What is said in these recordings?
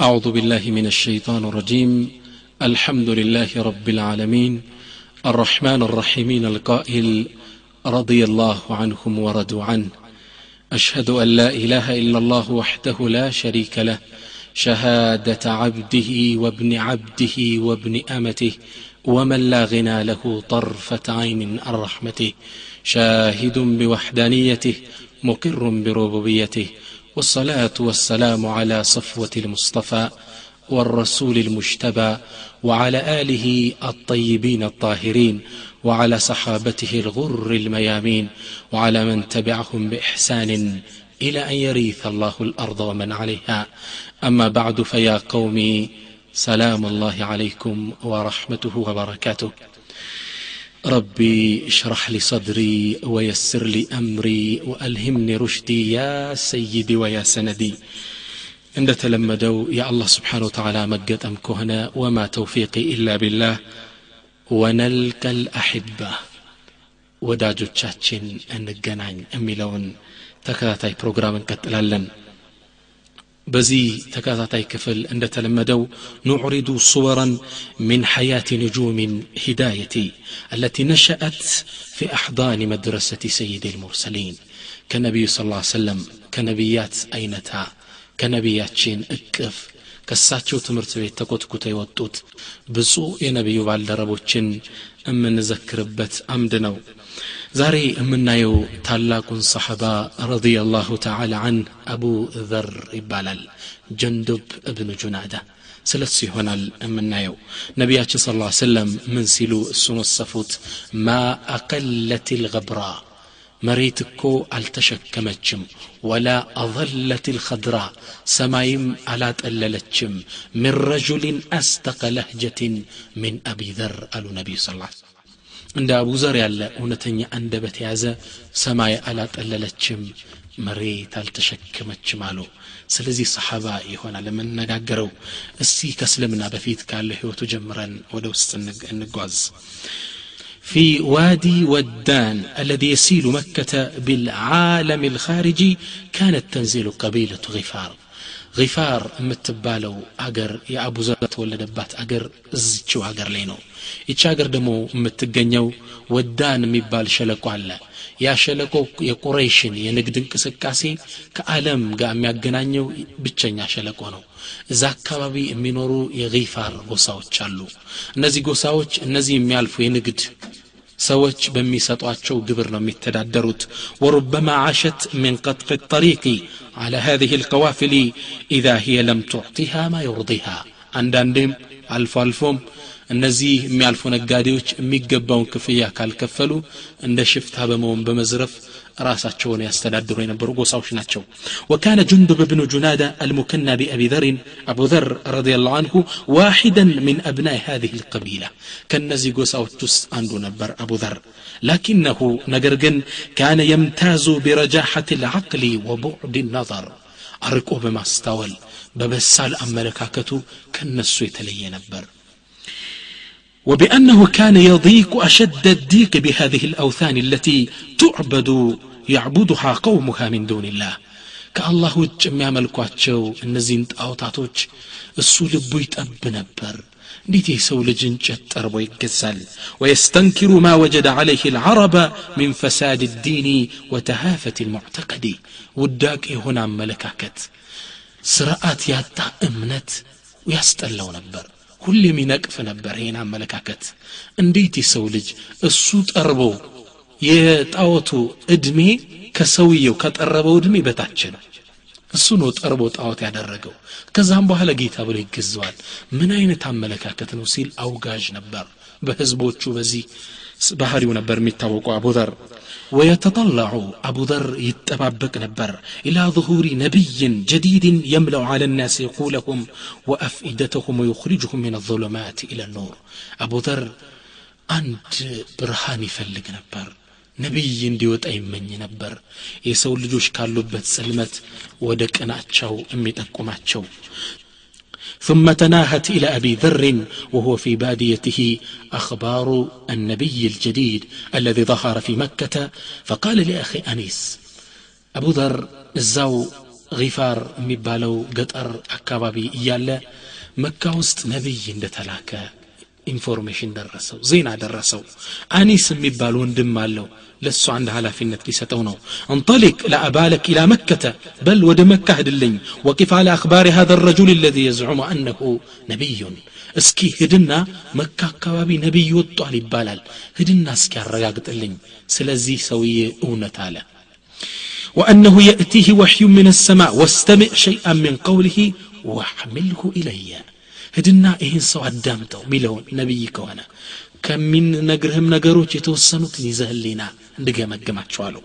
أعوذ بالله من الشيطان الرجيم. الحمد لله رب العالمين. الرحمن الرحيمين القائل رضي الله عنهم ورضوا عنه. أشهد أن لا إله إلا الله وحده لا شريك له. شهادة عبده وابن عبده وابن أمته. ومن لا غنى له طرفة عين عن رحمته. شاهد بوحدانيته مقر بربوبيته والصلاة والسلام على صفوة المصطفى والرسول المجتبى وعلى آله الطيبين الطاهرين وعلى صحابته الغر الميامين وعلى من تبعهم بإحسان إلى أن يريث الله الأرض ومن عليها. أما بعد فيا قومي سلام الله عليكم ورحمته وبركاته. ربي اشرح لي صدري ويسر لي أمري وألهمني رشدي يا سيدي ويا سندي እንደተለመደው የአላህ ስብሓን ወተዓላ መገጠም ከሆነ ወማ ተውፊቂ ኢላ ቢላህ ወነልቀ ልአሕባ ወዳጆቻችን እንገናኝ የሚለውን ተከታታይ ፕሮግራም እንቀጥላለን በዚህ ተከታታይ ክፍል እንደተለመደው ኑዕሪዱ صورا من حياة نجوم هداية التي نشأت في أحضان مدرسة سيد المرسلين كنبي صلى الله عليه وسلم كنبيات أينتا ከነቢያችን እቅፍ ከሳቸው ትምህርት ቤት ተኮትኩተው የወጡት ብፁዕ የነቢዩ ባልደረቦችን የምንዘክርበት አምድ ነው ዛሬ የምናየው ታላቁን ሰሐባ ረዲየላሁ ተዓላ አን አቡ ዘር ይባላል ጀንዱብ እብኑ ጁናዳ ስለሱ ይሆናል የምናየው ነቢያችን ስለ ላ ስለም ምን ሲሉ እሱን ወሰፉት ማ አቀለት ልገብራ መሬት እኮ አልተሸከመችም ወላ አظለት ልከድራ ሰማይም አላጠለለችም ምን ረጁልን አስተቀ ለህጀትን ምን አቢ ዘር አሉ ነቢዩ ስ እንደ አቡ ዘር ያለ እውነተኛ አንደበት የያዘ ሰማይ አላጠለለችም መሬት አልተሸከመችም አሉ ስለዚህ ሰሓባ ይሆናል የምንነጋገረው እስቲ ከእስልምና በፊት ካለ ህይወቱ ጀምረን ወደ ውስጥ እንጓዝ في وادي ودان الذي يسيل مكة بالعالم الخارجي كانت تنزل قبيلة غفار ሪፋር የምትባለው አገር የአቡዘር ተወለደባት አገር እዝችው አገር ላይ ነው። ይቺ አገር ደግሞ የምትገኘው ወዳን የሚባል ሸለቆ አለ። ያ ሸለቆ የቁረይሽን የንግድ እንቅስቃሴ ከዓለም ጋር የሚያገናኘው ብቸኛ ሸለቆ ነው። እዛ አካባቢ የሚኖሩ የፋር ጎሳዎች አሉ። እነዚህ ጎሳዎች እነዚህ የሚያልፉ የንግድ ሰዎች በሚሰጧቸው ግብር ነው የሚተዳደሩት ወሩበማ ዓሸት ምን ቀጥፍ ጠሪቂ على هذه القوافل إذا هي لم تعطيها ما يرضيها አንዳንዴም አልፎ አልፎም እነዚህ የሚያልፉ ነጋዴዎች የሚገባውን ክፍያ ካልከፈሉ እንደ ሽፍታ በመሆን በመዝረፍ ራሳቸውን ያስተዳድሩ የነበሩ ጎሳዎች ናቸው ወካነ ጁንዱብ ብኑ ጁናዳ አልሙከና ቢአቢ ዘርን አቡ ዘር ረዲየላሁ አንሁ ዋሂደን ሚን አብናይ ሃዚህ ልቀቢላ ከእነዚህ ጎሳዎች ውስጥ አንዱ ነበር አቡ ዘር ላኪነሁ ነገር ግን ካነ የምታዙ ቢረጃሐት ልዓቅሊ ወቡዕድ ነظር አርቆ በማስታወል በበሳል አመለካከቱ ከነሱ የተለየ ነበር وبأنه كان يضيق أشد الضيق بهذه الأوثان التي تعبد يعبدها قومها من دون الله ከአላህ ውጭ የሚያመልኳቸው እነዚህን ጣዖታቶች እሱ ልቡ ይጠብ ነበር እንዴት የሰው ልጅ እንጨት ጠርቦ ይገዛል ወየስተንኪሩ ማ ወጀደ ዓለይህ ልዓረበ ምን ፈሳድ ዲኒ ወተሃፈት ልሙዕተቀዲ ውዳቅ የሆነ አመለካከት ስርዓት ያጣ እምነት ያስጠላው ነበር ሁሌም ይነቅፍ ነበር ይህን አመለካከት። እንዴት የሰው ልጅ እሱ ጠርቦ የጣዖቱ እድሜ ከሰውየው ከጠረበው እድሜ በታች ነው? እሱ ነው ጠርቦ ጣዖት ያደረገው። ከዛም በኋላ ጌታ ብሎ ይገዘዋል ምን አይነት አመለካከት ነው ሲል አውጋዥ ነበር። በህዝቦቹ በዚህ ባህሪው ነበር የሚታወቀው አቡዘር ويتطلع أبو ذر يتبابك نبر إلى ظهور نبي جديد يملأ على الناس عقولهم وأفئدتهم ويخرجهم من الظلمات إلى النور أبو ذر አንድ ብርሃን ይፈልግ ነበር ነቢይ እንዲወጣ ይመኝ ነበር የሰው ልጆች ካሉበት ጽልመት ወደ ቅናቸው የሚጠቁማቸው ثم تناهت إلى أبي ذر وهو في باديته أخبار النبي الجديد الذي ظهر في مكة فقال لأخي أنيس أبو ذر الزو ጊፋር የሚባለው ገጠር አካባቢ እያለ መካ ውስጥ ነቢይ እንደተላከ ኢንፎርሜሽን ደረሰው ዜና ደረሰው አኒስ የሚባል ወንድም አለው ለእሱ አንድ ኃላፊነት ሊሰጠው ነው እንጠሊቅ ለአባለክ ኢላ መከተ በል ወደ መካ ህድልኝ ወቂፍ አለ አክባሪ هذا الرجل الذي يزعم أنه نبي እስኪ ህድና መካ አካባቢ ነቢይ ወጧል ይባላል ህድና እስኪ ያረጋግጥልኝ ስለዚህ ሰውዬ እውነት አለ وأنه يأتيه وحي من السماء واستمع شيئا من قوله واحمله إلي ህድና ይህን ሰው አዳምጠው ሚለውን ነቢይ ከሆነ ከሚነግርህም ነገሮች የተወሰኑትን ይዘህልኝና እንድገመግማቸዋለሁ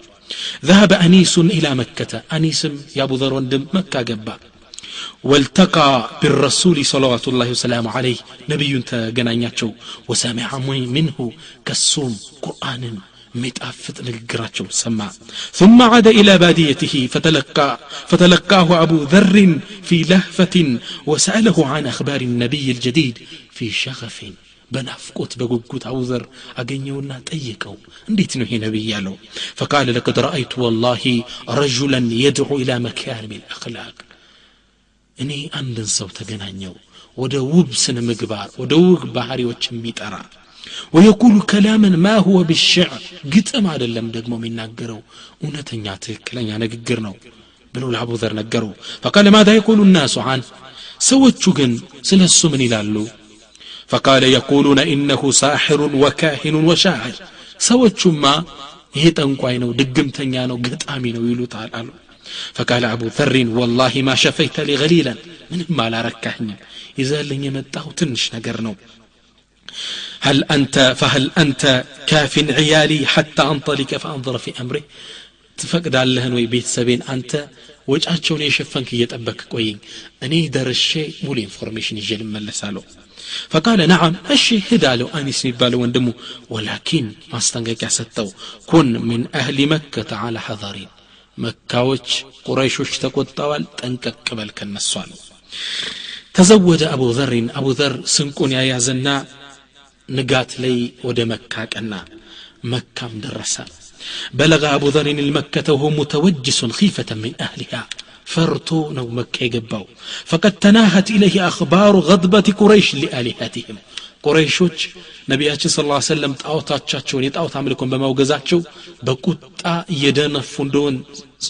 ذهب أنيس إلى مكة أنيسم يا أبو ذر وندم مكة قبا والتقى بالرسول صلوات الله وسلامه عليه نبي تجنانياتشو وسمع منه كالصوم قرآن متأفت نقراتشو سمع ثم عاد إلى باديته فتلقى فتلقاه أبو ذر في لهفة وسأله عن أخبار النبي الجديد في شغف በናፍቆት በጉጉት አውዘር አገኘውና ጠየቀው እንዴት ነው ይሄ ነቢይ ያለው ፈቃለ ለቀድ ረአይቱ ወላሂ ረጁለን የድዑ ኢላ መካሪም ልአክላቅ እኔ አንድን ሰው ተገናኘው ወደ ውብ ስነ ምግባር ወደ ውብ ባህሪዎች የሚጠራ ወየቁሉ ከላመን ማ ሁወ ብሽዕር ግጥም አይደለም ደግሞ የሚናገረው እውነተኛ ትክክለኛ ንግግር ነው ብሎ ለአቡዘር ነገሩ ፈቃለ ማዛ የቁሉ ናሱ አን ሰዎቹ ግን ስለ እሱ ምን ይላሉ فقال يقولون إنه ساحر وكاهن وشاعر ሰዎቹማ ይሄ ጠንቋይ ነው ድግምተኛ ነው ገጣሚ ነው ይሉታል አሉ فقال أبو ذر والله ما شفيت لي غليلا ምንም አላረካኝም ይዘልኝ የመጣው ትንሽ ነገር ነው هل أنت فهل أنت كاف عيالي حتى أنطلق فأنظر في أمري ትፈቅዳለህን ወይ ቤተሰቤን አንተ ወጫቸውን የሸፈንክ እየጠበክ ቆይኝ እኔ ደርሼ ሙሉ ኢንፎርሜሽን ይዤ ልመለሳለሁ فقال نعم እሺ ሂድ አለው አኒስ የሚባለው ወንድሙ ወላኪን ማስጠንቀቂያ ሰጠው ኩን ምን አህሊ መከተ አላ ሐዛሪን መካዎች ቁረይሾች ተቆጣዋል ጠንቀቅ በል ከነሱ አለው ተዘወደ አቡ ዘሪን አቡ ዘር ስንቁን ያያዘና نقات لي ودمكا كنا مكة مدرسة بلغ أبو ذر المكة وهو متوجس خيفة من أهلها فرتو نو مكة يقبو فقد تناهت إليه أخبار غضبة قريش لآلهتهم قريش نبي أتش صلى الله عليه وسلم تأوتا تشاتشوني تأوتا عملكم بما وقزاتشو بكتا يدنا فندون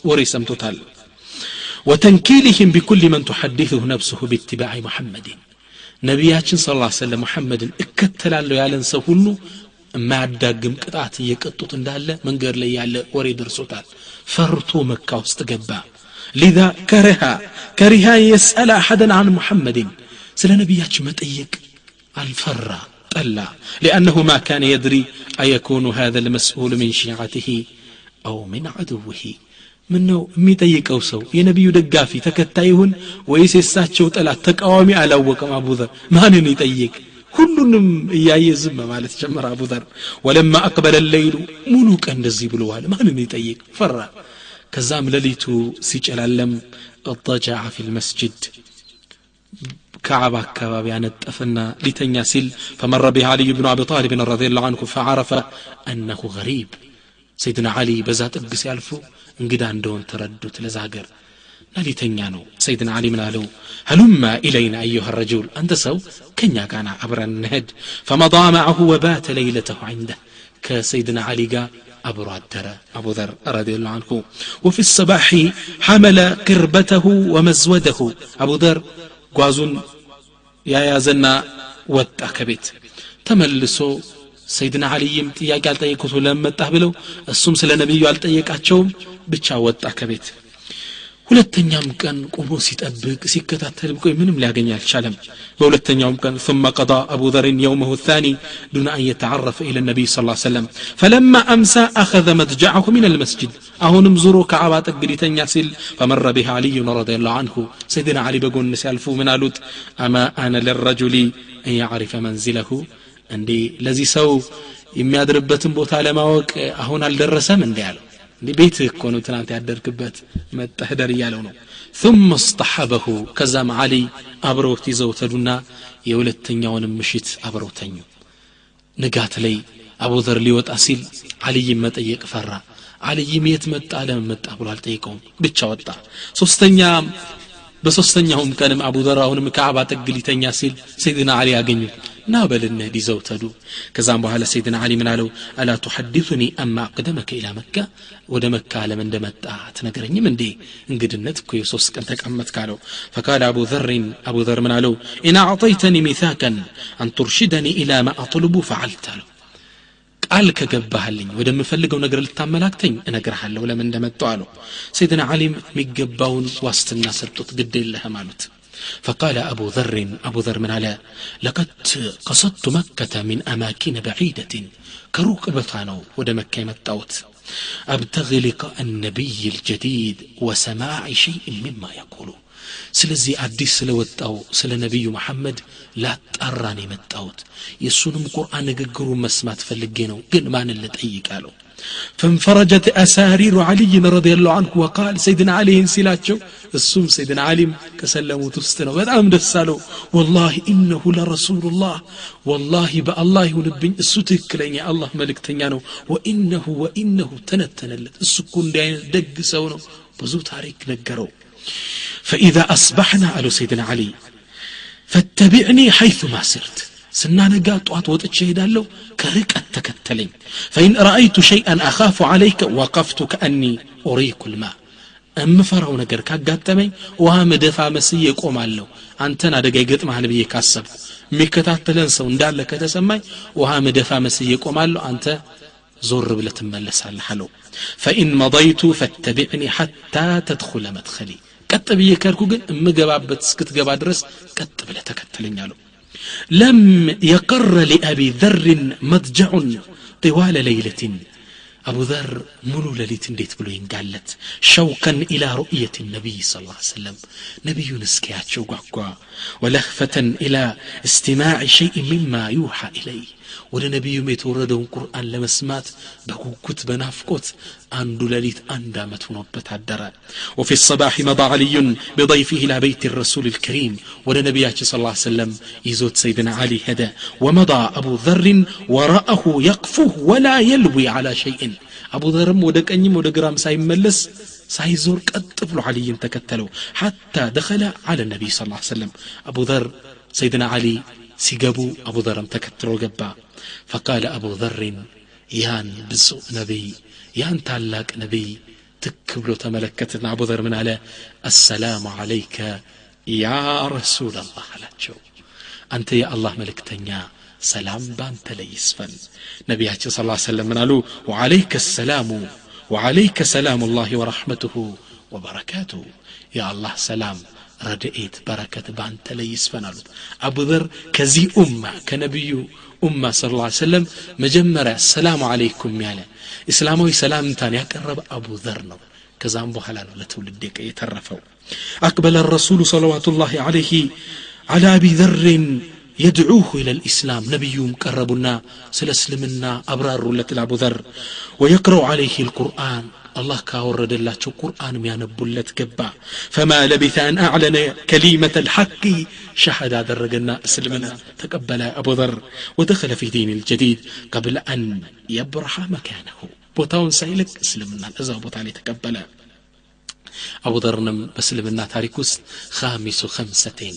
وري سمتو وتنكيلهم بكل من تحدثه نفسه باتباع محمد ነቢያችን ስ ላ ሰለም ሙሐመድን እከተላለሁ ያለን ሰው ሁሉ የማያዳግም ቅጣት እየቀጡት እንዳለ መንገድ ላይ ያለ ወሬ ደርሶታል ፈርቶ መካ ውስጥ ገባ ሊዛ ከሪሃ ከሪሃ የስአል አሐደን አን ሙሐመድን ስለ ነቢያችን መጠየቅ አልፈራ ጠላ ሊአነሁ ማ ካነ የድሪ አየኩኑ هذا المسؤول من شيعته أو من عدوه من نو ميتا يكو سو ينبيو دقافي تكتايهن ويسي الساتشو تلا تكاومي على وكما أبو ذر ما نيتا يك كلن يا يزم ما لتشمر أبو ذر ولما أقبل الليل منوك أن نزيب الوال ما نيتا يك فرا كزام لليتو سيج الألم الضجاع في المسجد كعبة كباب يعني تفنى لتن سل فمر بها علي بن أبي طالب رضي الله عنه فعرف أنه غريب سيدنا علي በዛ ጥግ ሲያልፉ እንግዳ እንደሆን ተረዱት ለዛ ሀገር ሌሊተኛ ነው ሰይድና አሊ ምን አለው هلما إلينا أيها الرجل أنت سو كن كان عبر النهد فمضى معه وبات ليلته عنده كسيدنا علي قال أبو الدر أبو ذر رضي الله عنه وفي الصباح حمل قربته ومزوده أبو ذر ጓዙን ያያዘና ወጣ ከቤት ተመልሶ ሰይድና አልይም ጥያቄ አልጠየቁት ለመጣህ ብለው እሱም ስለ ነቢዩ አልጠየቃቸውም ብቻ ወጣ ከቤት ሁለተኛም ቀን ቆሞ ሲጠብቅ ሲከታተል ቆይ ምንም ሊያገኝ አልቻለም በሁለተኛውም ቀን ثم قضى أبو ذر يومه الثاني دون أن يتعرف إلى النبي صلى الله عليه وسلم فلما أمسى أخذ مضجعه من المسجد أهونم زورو كعبا تقري تنياسل فمر بها علي رضي الله عنه سيدنا علي بقول نسألفو من ألوت أما أنا للرجل أن يعرف منزله عندي الذي سو የሚያድርበትን ቦታ ለማወቅ አሁን አልደረሰም እንዲ ያለው እንዲህ ቤት እኮ ነው ትናንት ያደርግበት መጠህደር እያለው ነው ثم اصطحبه ከዛም አሊ አብረውት ይዘው ተዱና የሁለተኛውንም ምሽት አብረው ተኙ ንጋት ላይ አቡዘር ሊወጣ ሲል አልይም መጠየቅ ፈራ አልይም የት መጣ ለምን መጣ ብሎ አልጠይቀውም ብቻ ወጣ ሶስተኛ በሶስተኛውም ቀንም አቡ ዘር አሁንም ከአባ ጥግ ሊተኛ ሲል ሰይድና አሊ ያገኙት ና በል እንህዲ ዘውተዱ ከዛም በኋላ ሰይድና አሊ ምን አለው አላ ቱሐዲቱኒ አማ አቅደመከ ኢላ መካ ወደ መካ አለም እንደመጣ አትነግረኝም እንዴ እንግድነት እኮ የሶስት ቀን ተቀመጥ ካለው ፈቃል አቡ ዘርን አቡ ዘር ምን አለው ኢን አዕጠይተኒ ሚታከን አን ቱርሽደኒ ኢላ ማ አጥልቡ ፈዓልት አለው ቃል ከገባህልኝ ወደምፈልገው ነገር ልታመላክተኝ እነግርሃለሁ ለምን እንደመጣው አለው ሰይድና አሊም የሚገባውን ዋስትና ሰጡት ግድ የለህም አሉት فقال أبو ذر أبو ذر من على لقد قصدت مكة من أماكن بعيدة كروك بطانو ود مكة متوت أبتغي لقاء النبي الجديد وسماع شيء مما يقول ስለዚህ አዲስ ስለወጣው ስለ ነቢዩ መሐመድ ላጣራን የመጣሁት የእሱንም ቁርአን ንግግሩን መስማት ፈልጌ ነው ግን ማንን ልጠይቅ አለው فانفرجت أسارير علي رضي الله عنه وقال سيدنا علي سيلاتشو السوم سيدنا علي كسلموا تستنا بتعم دسالو والله إنه لرسول الله والله بالله ونبين السوتك لين الله ملك تنيانو وإنه وإنه تنتنلت السكون دين دق سونو بزو تاريك نقرو فإذا أصبحنا قالوا سيدنا علي فاتبعني حيث ما سرت ስናነጋ ጠዋት ወጥቼ ሄዳለሁ ከርቀት ተከተለኝ። ፈኢን ረአይቱ ሸይአን አኻፉ ዓለይከ ወቀፍቱ ከአኒ ኡሪኩ ልማ እምፈራው ነገር ካጋጠመኝ ውሃ ምደፋ መስዬ እቆማለሁ። አንተን አደጋ ይገጥመሃል ብዬ ካሰብኩ የሚከታተለን ሰው እንዳለ ከተሰማኝ ውሃ ምደፋ መስዬ እቆማለሁ። አንተ ዞር ብለ ትመለሳለህ አለው። ፈኢን መضይቱ ፈተቢዕኒ ሐታ ተድኹለ መድኸሊ ቀጥ ብዬ ከርኩ ግን እምገባበት እስክትገባ ድረስ ቀጥ ብለ ተከተለኝ አለው لم يقر لأبي ذر مضجع طوال ليلة. أبو ذر منو لليت انديت بلو ينقالت؟ شوقا إلى رؤية النبي صلى الله عليه وسلم. نبي نسكيات شوقا ولهفة إلى استماع شيء مما يوحى إليه. ወደ ነቢዩም የተወረደውን ቁርአን ለመስማት በጉጉት በናፍቆት አንዱ ሌሊት አንድ ዓመት ሆኖበት አደረ وفي الصباح مضى علي بضيفه إلى بيت الرسول الكريم ወደ ነቢያችን صلى الله عليه وسلم ይዞት سيدنا علي هدى ومضى أبو ذر وراءه يقفه ولا يلوي على شيء أبو ذر ወደ ቀኝም ወደ ግራም ሳይመለስ ሳይዞር ቀጥ ብሎ አልይን ተከተለው حتى دخل على النبي صلى الله عليه وسلم أبو ذر سيدنا علي ሲገቡ አቡ ዘርም ተከትሎ ገባ ፈቃለ አቡ ዘርን ያን ብፁዕ ነቢይ ያን ታላቅ ነቢይ ትክ ብሎ ተመለከትና አቡ ዘር ምን አለ አሰላሙ አለይከ ያ ረሱል አላህ አላቸው አንተ የአላህ መልእክተኛ ሰላም በአንተ ላይ ይስፈን ነቢያችን ስ ሰለም ምን አሉ ወዓለይከ ሰላሙ وعليك سلام الله ورحمته وبركاته يا الله سلام ረድኤት በረከት በአንተ ላይ ይስፈን አሉት አቡዘር ከዚህ ኡማ ከነቢዩ ኡማ ስለ ላ ሰለም መጀመሪያ ሰላሙ አለይኩም ያለ እስላማዊ ሰላምታን ያቀረበ አቡዘር ነው ከዛም በኋላ ነው ለትውልድ የተረፈው أقبل الرسول صلوات الله عليه على أبي ذر يدعوه إلى الإسلام نبيهم قربنا سلسلمنا أبرار لأبو ذر ويقرأ عليه القرآن الله كاورد الله قرآن ينبلت كبا فما لبث أن أعلن كلمة الحق شهد هذا الرجل سلمنا تقبل أبو ذر ودخل في دين الجديد قبل أن يبرح مكانه بوتاون سايلك سلمنا إذا بوتا عليه تقبل أبو ذر بسلمنا تاريكوس خامس خمستين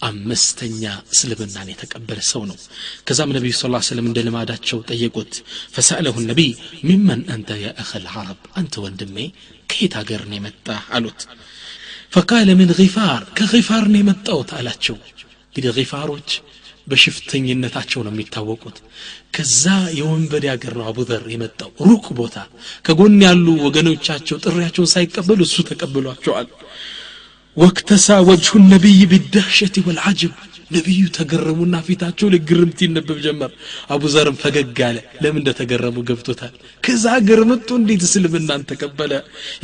አምስተኛ እስልምናን የተቀበለ ሰው ነው። ከዛም ነቢዩ ስ ሰለም እንደ ልማዳቸው ጠየቁት። ፈሰአለሁ ነቢይ ሚመን አንተ የአኸል ዓረብ አንተ ወንድሜ ከየት አገር ነው የመጣ አሉት። ፈቃለ ምን ፋር ከፋር ነው የመጣውት አላቸው። እንግዲህ ፋሮች በሽፍተኝነታቸው ነው የሚታወቁት። ከዛ የወንበዴ ሀገር ነው አቡዘር የመጣው ሩቅ ቦታ። ከጎን ያሉ ወገኖቻቸው ጥሪያቸውን ሳይቀበሉ እሱ ተቀብሏቸዋል واكتسى وجه النبي بالدهشة والعجب ነቢዩ ተገረሙና ፊታቸው ላይ ግርምት ይነበብ ጀመር አቡ ዘርም ፈገግ አለ ለምን እንደተገረሙ ገብቶታል ከዛ ሀገር መጥቶ እንዴት እስልምናን ተቀበለ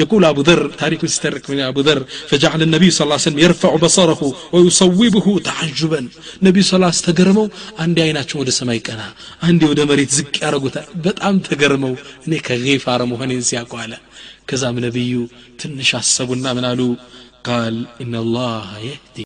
يقول أبو ذر تاريخ يسترك من أبو ذر فجعل النبي صلى الله عليه وسلم يرفع بصره ويصوبه تعجبا نبي صلى الله عليه وسلم ተገርመው አንዴ አይናቸው ወደ ሰማይ ቀና አንዴ ወደ መሬት ዝቅ ያደረጉታል በጣም ተገርመው እኔ ከጌፋር መሆኔን ሲያውቁ አለ ከዛም ነቢዩ ትንሽ አሰቡና ምን አሉ قال إن الله يهدي